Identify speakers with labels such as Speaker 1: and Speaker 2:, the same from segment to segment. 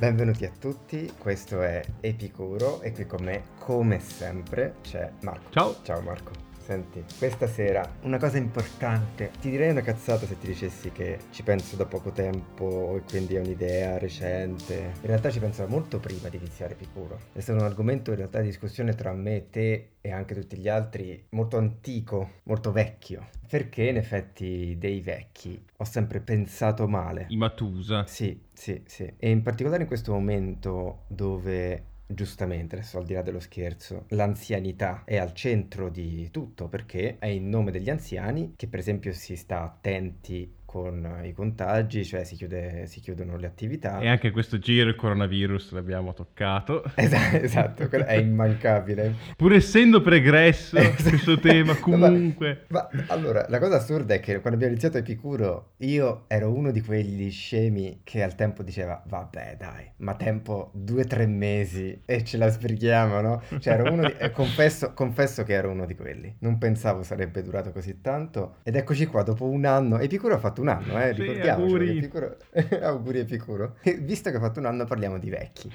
Speaker 1: Benvenuti a tutti, questo è Epicuro e qui con me, come sempre, c'è Marco.
Speaker 2: Ciao.
Speaker 1: Ciao Marco. Senti, questa sera una cosa importante. Ti direi una cazzata se ti dicessi che ci penso da poco tempo e quindi è un'idea recente. In realtà ci pensavo molto prima di iniziare Epicuro. È stato un argomento in realtà di discussione tra me, te e anche tutti gli altri molto antico, molto vecchio. Perché in effetti dei vecchi ho sempre pensato male.
Speaker 2: I Matusa.
Speaker 1: Sì, sì, sì. E in particolare in questo momento dove giustamente, adesso al di là dello scherzo, l'anzianità è al centro di tutto perché è in nome degli anziani che per esempio si sta attenti con i contagi, cioè si, chiude, si, chiudono le attività.
Speaker 2: E anche questo giro il coronavirus l'abbiamo toccato.
Speaker 1: Esatto, esatto è immancabile.
Speaker 2: Pur essendo pregresso esatto. questo tema, comunque.
Speaker 1: Ma, ma, allora, la cosa assurda è che quando abbiamo iniziato Epicuro, io ero uno di quegli scemi che al tempo diceva, vabbè dai, ma tempo due o tre mesi e ce la sbrighiamo, no? Cioè ero uno di... confesso, confesso che ero uno di quelli. Non pensavo sarebbe durato così tanto. Ed eccoci qua, dopo un anno, Epicuro ha fatto fatto un anno, eh. Sì, auguri. Epicuro... auguri Epicuro. Visto che ha fatto un anno parliamo di vecchi.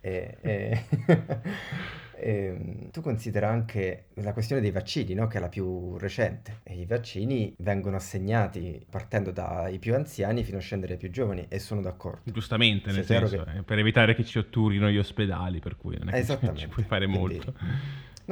Speaker 1: e, e... E, ehm, tu considera anche la questione dei vaccini, no? che è la più recente. E I vaccini vengono assegnati partendo dai più anziani fino a scendere ai più giovani e sono d'accordo.
Speaker 2: Giustamente, nel senso, che... Eh, per evitare che ci otturino gli ospedali, per cui non è che ci puoi fare Quindi... molto.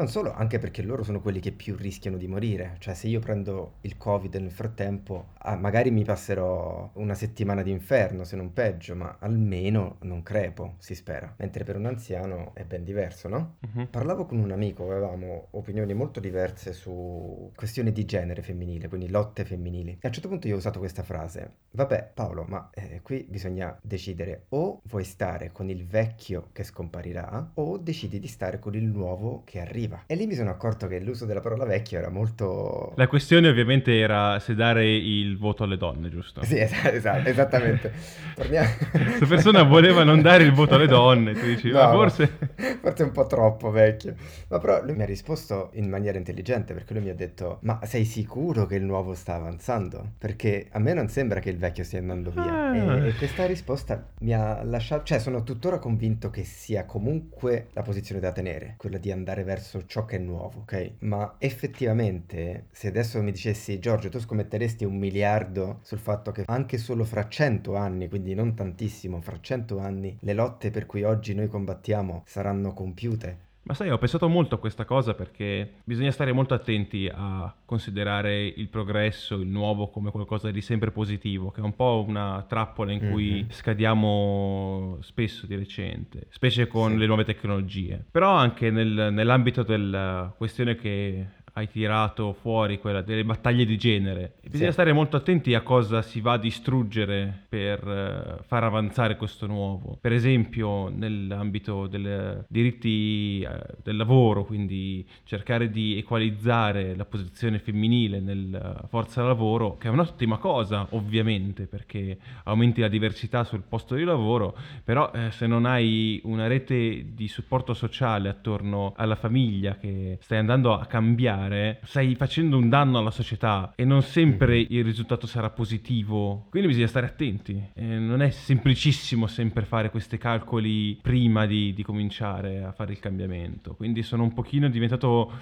Speaker 1: Non solo, anche perché loro sono quelli che più rischiano di morire. Cioè, se io prendo il Covid nel frattempo, ah, magari mi passerò una settimana di inferno, se non peggio, ma almeno non crepo, si spera. Mentre per un anziano è ben diverso, no? Uh-huh. Parlavo con un amico, avevamo opinioni molto diverse su questioni di genere femminile, quindi lotte femminili. E a un certo punto io ho usato questa frase. Vabbè, Paolo, ma eh, qui bisogna decidere o vuoi stare con il vecchio che scomparirà o decidi di stare con il nuovo che arriva arriva. E lì mi sono accorto che l'uso della parola vecchio era molto...
Speaker 2: La questione ovviamente era se dare il voto alle donne, giusto?
Speaker 1: Sì, esatto, esatto esattamente.
Speaker 2: Torniamo... Questa persona voleva non dare il voto alle donne, tu dici, no, forse...
Speaker 1: Forse un po' troppo vecchio. Ma però lui mi ha risposto in maniera intelligente perché lui mi ha detto, ma sei sicuro che il nuovo sta avanzando? Perché a me non sembra che il vecchio stia andando via. Ah. E, e questa risposta mi ha lasciato... Cioè, sono tuttora convinto che sia comunque la posizione da tenere, quella di andare verso verso ciò che è nuovo, ok? Ma effettivamente, se adesso mi dicessi, Giorgio, tu scommetteresti un miliardo sul fatto che anche solo fra cento anni, quindi non tantissimo, fra cento anni, le lotte per cui oggi noi combattiamo saranno compiute?
Speaker 2: Ma sai, ho pensato molto a questa cosa perché bisogna stare molto attenti a considerare il progresso, il nuovo come qualcosa di sempre positivo, che è un po' una trappola in cui mm-hmm. scadiamo spesso di recente, specie con sì. le nuove tecnologie. Però anche nel, nell'ambito della questione che hai tirato fuori quella delle battaglie di genere. Bisogna sì. stare molto attenti a cosa si va a distruggere per uh, far avanzare questo nuovo. Per esempio, nell'ambito dei diritti uh, del lavoro, quindi cercare di equalizzare la posizione femminile nella forza lavoro, che è un'ottima cosa, ovviamente, perché aumenti la diversità sul posto di lavoro, però eh, se non hai una rete di supporto sociale attorno alla famiglia che stai andando a cambiare, cambiare, stai facendo un danno alla società e non sempre mm-hmm. il risultato sarà positivo. Quindi bisogna stare attenti. Eh, non è semplicissimo sempre fare questi calcoli prima di, di cominciare a fare il cambiamento. Quindi sono un pochino diventato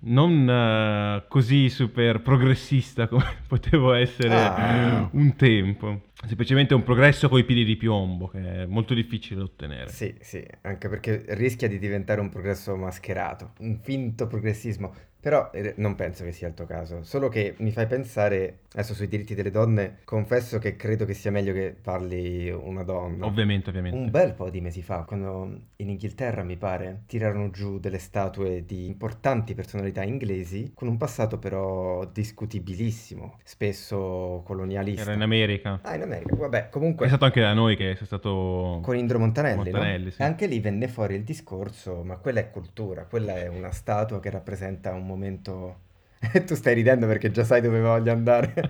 Speaker 2: non uh, così super progressista come potevo essere ah. un tempo. Semplicemente un progresso con i piedi di piombo, che è molto difficile da ottenere.
Speaker 1: Sì, sì, anche perché rischia di diventare un progresso mascherato, un finto progressismo. Però eh, non penso che sia il tuo caso, solo che mi fai pensare, adesso sui diritti delle donne, confesso che credo che sia meglio che parli una donna.
Speaker 2: Ovviamente, ovviamente.
Speaker 1: Un bel po' di mesi fa, quando in Inghilterra, mi pare, tirarono giù delle statue di importanti personalità inglesi, con un passato però discutibilissimo, spesso colonialista.
Speaker 2: Era in America.
Speaker 1: Ah, in America, vabbè, comunque...
Speaker 2: È stato anche da noi che è stato...
Speaker 1: Con Indro Montanelli,
Speaker 2: Montanelli
Speaker 1: no?
Speaker 2: sì.
Speaker 1: Anche lì venne fuori il discorso, ma quella è cultura, quella è una statua che rappresenta un momento... tu stai ridendo perché già sai dove voglio andare.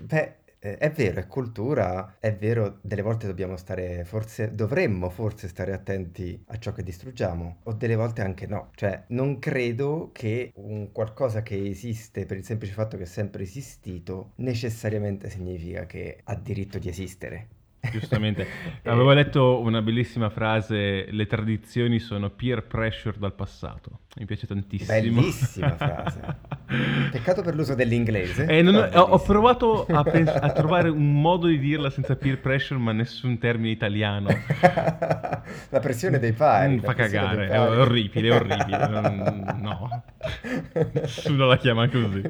Speaker 1: Beh, eh, è vero, è cultura, è vero, delle volte dobbiamo stare, forse, dovremmo forse stare attenti a ciò che distruggiamo, o delle volte anche no. Cioè, non credo che un qualcosa che esiste per il semplice fatto che è sempre esistito necessariamente significa che ha diritto di esistere.
Speaker 2: Giustamente. Avevo letto una bellissima frase, le tradizioni sono peer pressure dal passato. Mi piace tantissimo.
Speaker 1: Bellissima frase. Peccato per l'uso dell'inglese.
Speaker 2: Eh, non, ho, ho, provato a, pens- a, trovare un modo di dirla senza peer pressure, ma nessun termine italiano.
Speaker 1: la pressione dei pari.
Speaker 2: Mm, fa cagare, è orribile, è orribile. no, nessuno la chiama così.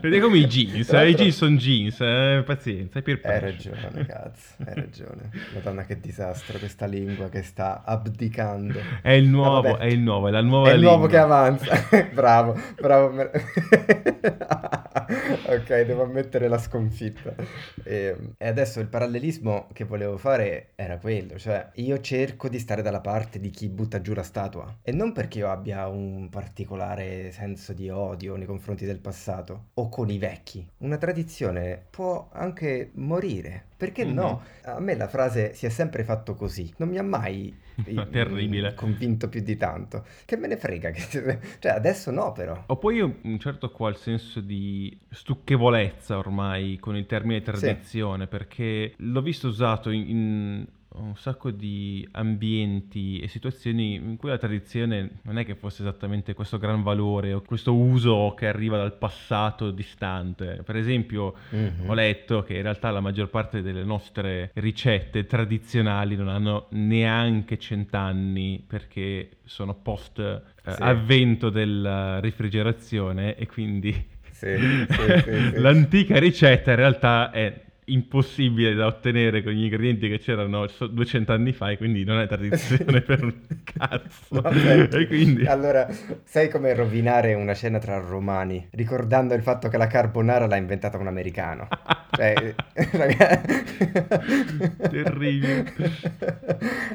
Speaker 2: Vedi come i jeans, eh? i jeans sono jeans, eh? pazienza,
Speaker 1: è Hai ragione, cazzo, hai ragione. Madonna che disastro questa lingua che sta abdicando.
Speaker 2: È il nuovo, è il nuovo, è la nuova
Speaker 1: È il
Speaker 2: lingua.
Speaker 1: nuovo che avanza. bravo, bravo. ok, devo ammettere la sconfitta. E, e, adesso il parallelismo che volevo fare era quello, cioè io cerco di stare dalla parte di chi butta giù la statua e non perché io abbia un particolare senso di odio nei confronti del passato o con i vecchi. Una tradizione può anche morire. Perché mm-hmm. no? A me la frase si è sempre fatto così. Non mi ha mai
Speaker 2: Terribile.
Speaker 1: convinto più di tanto. Che me ne frega? cioè, adesso no, però.
Speaker 2: Ho poi un certo qual senso di stucchevolezza ormai con il termine tradizione, sì. perché l'ho visto usato in, in un sacco di ambienti e situazioni in cui la tradizione non è che fosse esattamente questo gran valore o questo uso che arriva dal passato distante. Per esempio, mm-hmm. ho letto che in realtà la maggior parte delle nostre ricette tradizionali non hanno neanche cent'anni perché sono post eh, sì. avvento della rifrigerazione e quindi sì, sì, l'antica ricetta in realtà è impossibile da ottenere con gli ingredienti che c'erano 200 anni fa e quindi non è tradizione per un cazzo.
Speaker 1: e quindi... Allora, sai come rovinare una cena tra romani ricordando il fatto che la carbonara l'ha inventata un americano? cioè,
Speaker 2: Terribile.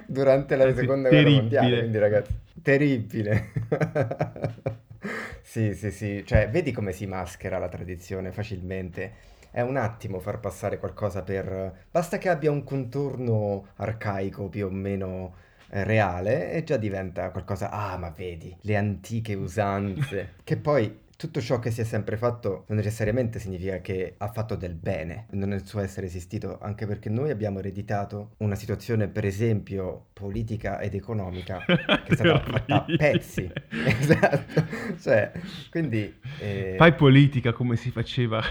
Speaker 1: Durante la seconda guerra mondiale, quindi ragazzi, terribile. sì, sì, sì, cioè vedi come si maschera la tradizione facilmente è un attimo far passare qualcosa per... Basta che abbia un contorno arcaico più o meno eh, reale e già diventa qualcosa... Ah, ma vedi, le antiche usanze. che poi tutto ciò che si è sempre fatto non necessariamente significa che ha fatto del bene nel suo essere esistito, anche perché noi abbiamo ereditato una situazione, per esempio, politica ed economica che è stata fatta a pezzi. esatto. Cioè, quindi...
Speaker 2: Eh... Fai politica come si faceva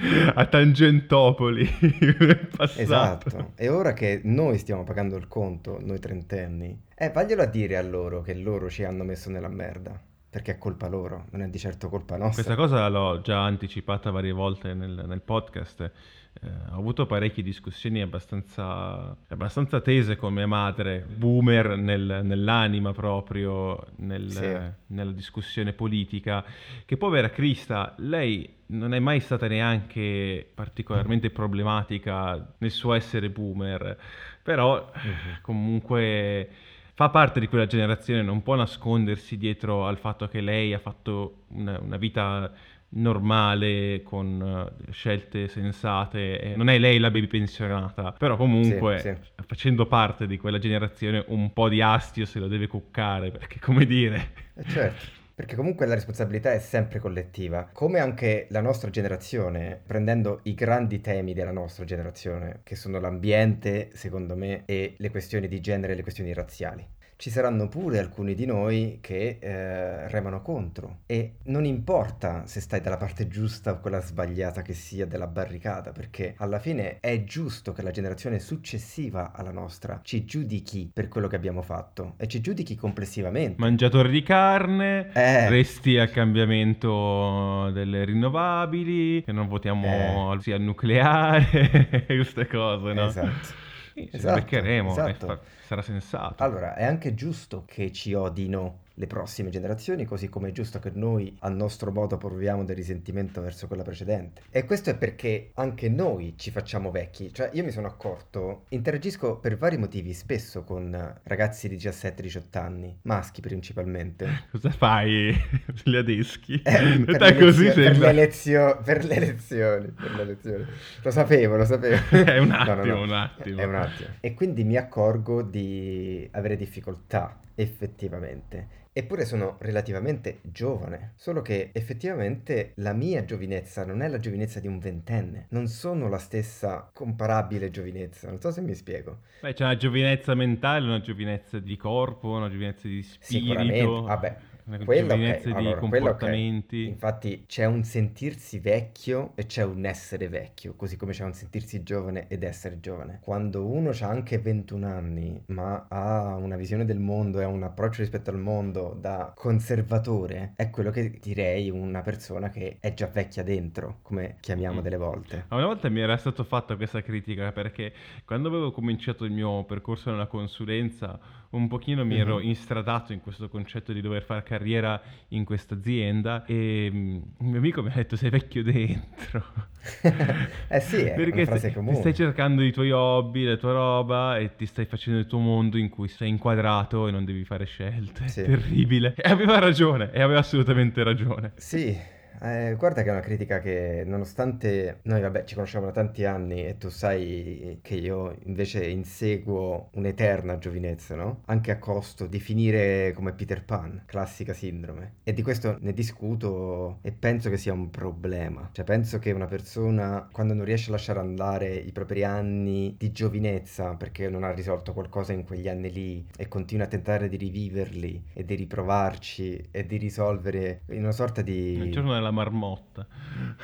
Speaker 2: a Tangentopoli nel passato.
Speaker 1: Esatto. E ora che noi stiamo pagando il conto, noi trentenni, eh, vaglielo a dire a loro che loro ci hanno messo nella merda. Perché è colpa loro, non è di certo colpa nostra.
Speaker 2: Questa cosa l'ho già anticipata varie volte nel, nel podcast. Eh, ho avuto parecchie discussioni abbastanza, abbastanza tese con mia madre, boomer nel, nell'anima proprio, nel, sì. nella discussione politica, che povera Crista, lei non è mai stata neanche particolarmente problematica nel suo essere boomer, però uh-huh. comunque fa parte di quella generazione, non può nascondersi dietro al fatto che lei ha fatto una, una vita normale con uh, scelte sensate non è lei la baby pensionata però comunque sì, sì. facendo parte di quella generazione un po' di astio se lo deve cuccare perché come dire
Speaker 1: eh certo perché comunque la responsabilità è sempre collettiva, come anche la nostra generazione, prendendo i grandi temi della nostra generazione, che sono l'ambiente, secondo me, e le questioni di genere e le questioni razziali ci saranno pure alcuni di noi che eh, remano contro e non importa se stai dalla parte giusta o quella sbagliata che sia della barricata, perché alla fine è giusto che la generazione successiva alla nostra ci giudichi per quello che abbiamo fatto e ci giudichi complessivamente.
Speaker 2: Mangiatori di carne, eh. resti al cambiamento delle rinnovabili, che non votiamo eh. sia al nucleare, queste cose, no?
Speaker 1: Esatto.
Speaker 2: Sì, esatto, beccheremo esatto. Fa- sarà sensato.
Speaker 1: Allora, è anche giusto che ci odino le prossime generazioni, così come è giusto che noi a nostro modo proviamo del risentimento verso quella precedente. E questo è perché anche noi ci facciamo vecchi, cioè io mi sono accorto, interagisco per vari motivi spesso con ragazzi di 17-18 anni, maschi principalmente.
Speaker 2: Cosa fai? Li adeschi?
Speaker 1: Eh, per, le così lezio- per, le lezio- per le elezioni, per le elezioni. Lo sapevo, lo sapevo.
Speaker 2: è un attimo, no, no, no. un attimo.
Speaker 1: È un attimo. E quindi mi accorgo di avere difficoltà effettivamente. Eppure sono relativamente giovane, solo che effettivamente la mia giovinezza non è la giovinezza di un ventenne, non sono la stessa comparabile giovinezza, non so se mi spiego.
Speaker 2: Beh, c'è una giovinezza mentale, una giovinezza di corpo, una giovinezza di
Speaker 1: Sicuramente,
Speaker 2: spirito,
Speaker 1: vabbè,
Speaker 2: una
Speaker 1: quello ok,
Speaker 2: giovinezza di
Speaker 1: allora,
Speaker 2: comportamenti.
Speaker 1: Infatti c'è un sentirsi vecchio e c'è un essere vecchio, così come c'è un sentirsi giovane ed essere giovane. Quando uno ha anche 21 anni, ma ha una visione del mondo e ha un approccio rispetto al mondo da conservatore, è quello che direi una persona che è già vecchia dentro, come chiamiamo
Speaker 2: Mm.
Speaker 1: delle volte.
Speaker 2: Ma Una volta mi era stata fatta questa critica perché quando avevo cominciato il mio percorso nella consulenza, un pochino mi ero
Speaker 1: Mhm.
Speaker 2: instradato in questo concetto di dover fare carriera in questa azienda e mm, un mio amico mi ha detto sei vecchio dentro.
Speaker 1: Eh sì, è
Speaker 2: Perché
Speaker 1: una frase
Speaker 2: stai,
Speaker 1: comune.
Speaker 2: stai cercando i tuoi hobby, la tua roba e ti stai facendo il tuo mondo in cui sei inquadrato e non devi fare scelte.
Speaker 1: Sì.
Speaker 2: Terribile. E aveva ragione, e aveva assolutamente ragione.
Speaker 1: Sì, eh, guarda che è una critica che nonostante noi vabbè ci conosciamo da tanti anni e tu sai che io invece inseguo un'eterna giovinezza, no? Anche a costo di finire come Peter Pan, classica sindrome. E di questo ne discuto e penso che sia un problema. Cioè penso che una persona quando non riesce a lasciare andare i propri anni di giovinezza perché non ha risolto qualcosa in quegli anni lì e continua a tentare di riviverli e di riprovarci e di risolvere in una sorta di...
Speaker 2: Il giorno della marmotta.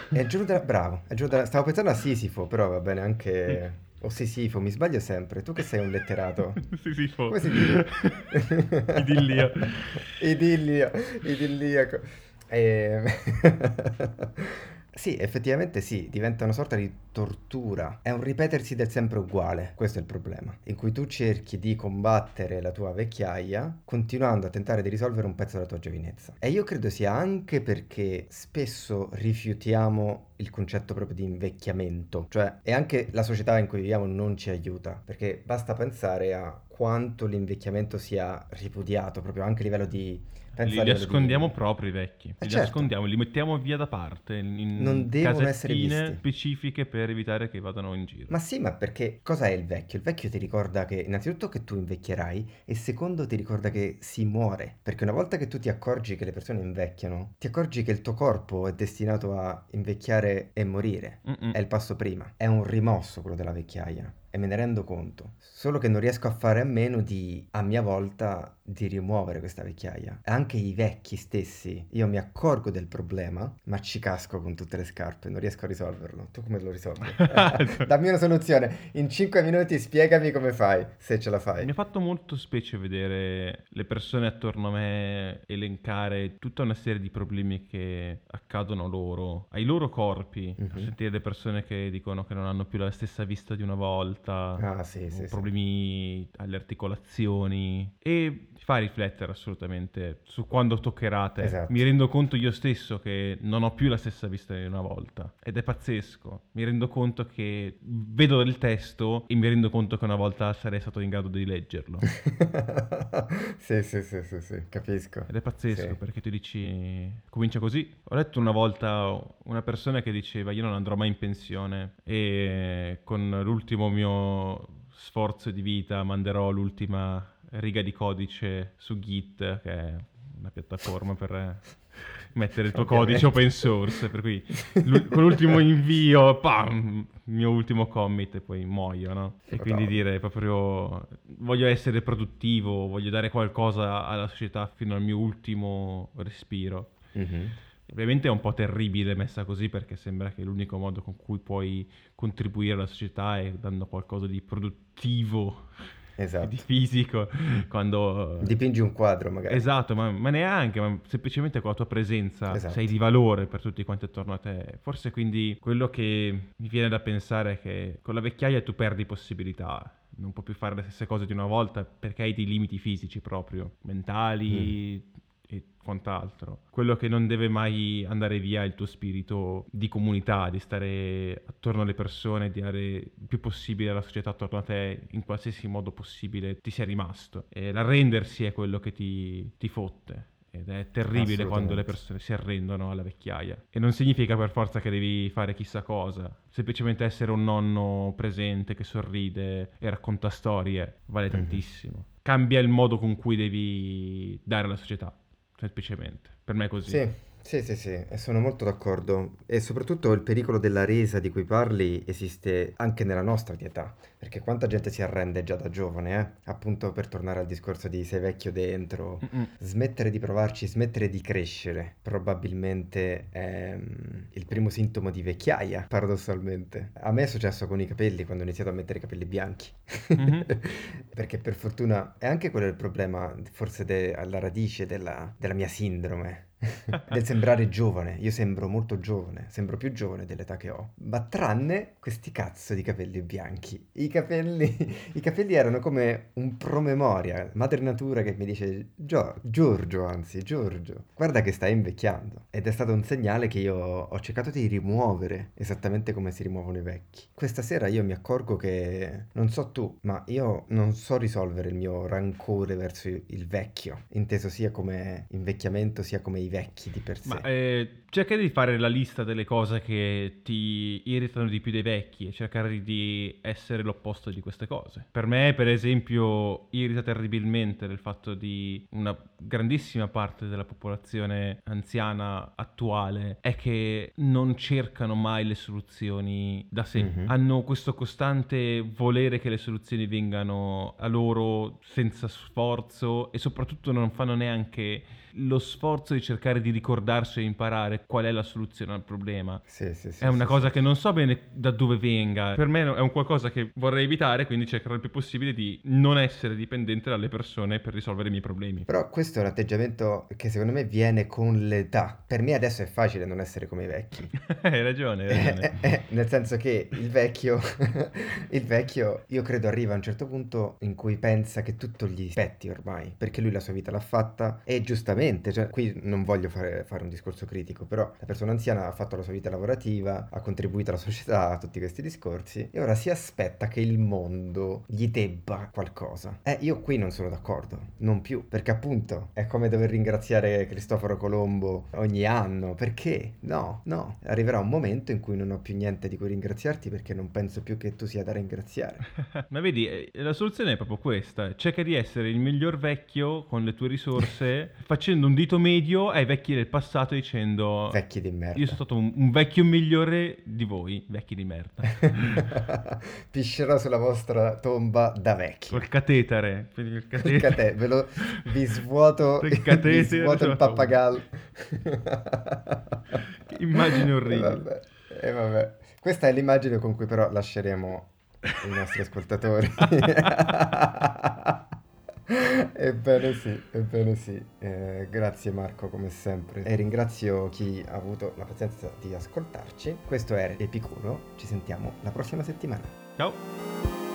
Speaker 1: È il giorno della... Bravo, è il giorno della- stavo pensando a Sisifo, però va bene anche... O Sisifo, mi sbaglio sempre. Tu che sei un letterato.
Speaker 2: sì, sì, fo-
Speaker 1: Come si dice?
Speaker 2: Idillio.
Speaker 1: Idillio, idilliaco. E... Sì, effettivamente sì, diventa una sorta di tortura. È un ripetersi del sempre uguale, questo è il problema. In cui tu cerchi di combattere la tua vecchiaia continuando a tentare di risolvere un pezzo della tua giovinezza. E io credo sia anche perché spesso rifiutiamo il concetto proprio di invecchiamento, cioè e anche la società in cui viviamo non ci aiuta, perché basta pensare a quanto l'invecchiamento sia ripudiato proprio anche a livello di pensa
Speaker 2: Li,
Speaker 1: a
Speaker 2: li
Speaker 1: livello di-
Speaker 2: ascondiamo proprio i vecchi. Li
Speaker 1: certo.
Speaker 2: nascondiamo, li mettiamo via da parte in
Speaker 1: Non devono essere visti.
Speaker 2: specifiche per evitare che vadano in giro.
Speaker 1: Ma sì, ma perché cosa è il vecchio? Il vecchio ti ricorda che innanzitutto che tu invecchierai e secondo ti ricorda che si muore. Perché una volta che tu ti accorgi che le persone invecchiano, ti accorgi che il tuo corpo è destinato a invecchiare e morire.
Speaker 2: Mm-mm.
Speaker 1: È il passo prima. È un rimosso quello della vecchiaia. E me ne rendo conto. Solo che non riesco a fare a meno di, a mia volta, di rimuovere questa vecchiaia. Anche i vecchi stessi, io mi accorgo del problema, ma ci casco con tutte le scarpe, non riesco a risolverlo. Tu come lo risolvi? Dammi una soluzione. In 5 minuti spiegami come fai, se ce la fai.
Speaker 2: Mi ha fatto molto specie vedere le persone attorno a me elencare tutta una serie di problemi che accadono loro, ai loro corpi.
Speaker 1: Mhm.
Speaker 2: Sentire le persone che dicono che non hanno più la stessa vista di una volta,
Speaker 1: Ah, sì, sì, sì.
Speaker 2: problemi alle articolazioni e fa riflettere assolutamente su quando toccherà a te.
Speaker 1: Esatto.
Speaker 2: Mi rendo conto io stesso che non ho più la stessa vista di una volta ed è pazzesco. Mi rendo conto che vedo il testo e mi rendo conto che una volta sarei stato in grado di leggerlo.
Speaker 1: sì, sì, sì, sì, sì, capisco.
Speaker 2: Ed è pazzesco
Speaker 1: Sì.
Speaker 2: perché tu dici, comincia così. Ho letto una volta una persona che diceva io non andrò mai in pensione e con l'ultimo mio sforzo di vita manderò l'ultima riga di codice su Git, che è una piattaforma per mettere il tuo
Speaker 1: Ovviamente.
Speaker 2: codice open source, per cui con l'ultimo invio, pam, il mio ultimo commit e poi muoio, no? E quindi dire proprio voglio essere produttivo, voglio dare qualcosa alla società fino al mio ultimo respiro.
Speaker 1: Mhm.
Speaker 2: Ovviamente è un po' terribile messa così perché sembra che l'unico modo con cui puoi contribuire alla società è dando qualcosa di produttivo, di
Speaker 1: Esatto.
Speaker 2: fisico, quando...
Speaker 1: Dipingi un quadro magari.
Speaker 2: Esatto, ma, ma neanche, ma semplicemente con la tua presenza
Speaker 1: Esatto.
Speaker 2: sei di valore per tutti quanti attorno a te. Forse quindi quello che mi viene da pensare è che con la vecchiaia tu perdi possibilità, non puoi più fare le stesse cose di una volta perché hai dei limiti fisici proprio, mentali e quant'altro. Quello che non deve mai andare via è il tuo spirito di comunità, di stare attorno alle persone, di dare il più possibile alla società attorno a te in qualsiasi modo possibile ti sia rimasto. E l'arrendersi è quello che ti, ti fotte. ed è terribile quando le persone si arrendono alla vecchiaia. E non significa per forza che devi fare chissà cosa, semplicemente essere un nonno presente che sorride e racconta storie vale mm-hmm. tantissimo. Cambia il modo con cui devi dare alla società, semplicemente. Per me è così.
Speaker 1: Sì, sì, sì, sì, sono molto d'accordo. E soprattutto il pericolo della resa di cui parli esiste anche nella nostra di età, perché quanta gente si arrende già da giovane, eh? Appunto per tornare al discorso di sei vecchio dentro, Mm-mm. smettere di provarci, smettere di crescere, probabilmente è mm, il primo sintomo di vecchiaia, paradossalmente. A me è successo con i capelli quando ho iniziato a mettere i capelli bianchi, mm-hmm. perché per fortuna è anche quello il problema, forse de- alla radice della, della mia sindrome del sembrare giovane. Io sembro molto giovane, sembro più giovane dell'età che ho. Ma tranne questi cazzo di capelli bianchi. I capelli, i capelli erano come un promemoria. Madre natura che mi dice, Gio- Giorgio, anzi, Giorgio, guarda che stai invecchiando. Ed è stato un segnale che io ho cercato di rimuovere, esattamente come si rimuovono i vecchi. Questa sera io mi accorgo che, non so tu, ma io non so risolvere il mio rancore verso il vecchio, inteso sia come invecchiamento sia come i vecchi di per sé.
Speaker 2: Ma eh, cerca di fare la lista delle cose che ti irritano di più dei vecchi e cercare di essere l'opposto di queste cose. Per me, per esempio, irrita terribilmente il fatto di una grandissima parte della popolazione anziana attuale è che non cercano mai le soluzioni da sé. Mm-hmm. Hanno questo costante volere che le soluzioni vengano a loro senza sforzo e soprattutto non fanno neanche lo sforzo di cercare di ricordarsi e imparare qual è la soluzione al problema.
Speaker 1: Sì, sì, sì,
Speaker 2: è una cosa che non so bene da dove venga. Per me è un qualcosa che vorrei evitare, quindi cercherò il più possibile di non essere dipendente dalle persone per risolvere i miei problemi.
Speaker 1: Però questo è un atteggiamento che secondo me viene con l'età. Per me adesso è facile non essere come i vecchi.
Speaker 2: hai ragione, hai ragione.
Speaker 1: Eh, eh, nel senso che il vecchio, il vecchio, io credo arriva a un certo punto in cui pensa che tutto gli spetti ormai, perché lui la sua vita l'ha fatta e giustamente giustamente, cioè, qui non voglio fare, fare, un discorso critico, però la persona anziana ha fatto la sua vita lavorativa, ha contribuito alla società, a tutti questi discorsi, e ora si aspetta che il mondo gli debba qualcosa. Eh, io qui non sono d'accordo, non più, perché appunto è come dover ringraziare Cristoforo Colombo ogni anno, perché? No, no, arriverà un momento in cui non ho più niente di cui ringraziarti perché non penso più che tu sia da ringraziare.
Speaker 2: Ma vedi, eh, la soluzione è proprio questa, cerca di essere il miglior vecchio con le tue risorse, facendo facendo un dito medio ai vecchi del passato dicendo...
Speaker 1: Vecchi di merda.
Speaker 2: Io sono stato un, un vecchio migliore di voi, vecchi di merda.
Speaker 1: Piscerò sulla vostra tomba da vecchi.
Speaker 2: Col catetere. Il
Speaker 1: catetere. Cate- ve lo, vi svuoto, il, vi svuoto il pappagallo.
Speaker 2: immagine orribile.
Speaker 1: E vabbè, e vabbè. Questa è l'immagine con cui però lasceremo i nostri ascoltatori. Ebbene sì, ebbene sì. Eh, grazie Marco come sempre. E ringrazio chi ha avuto la pazienza di ascoltarci. Questo era Epicuro, ci sentiamo la prossima settimana.
Speaker 2: Ciao!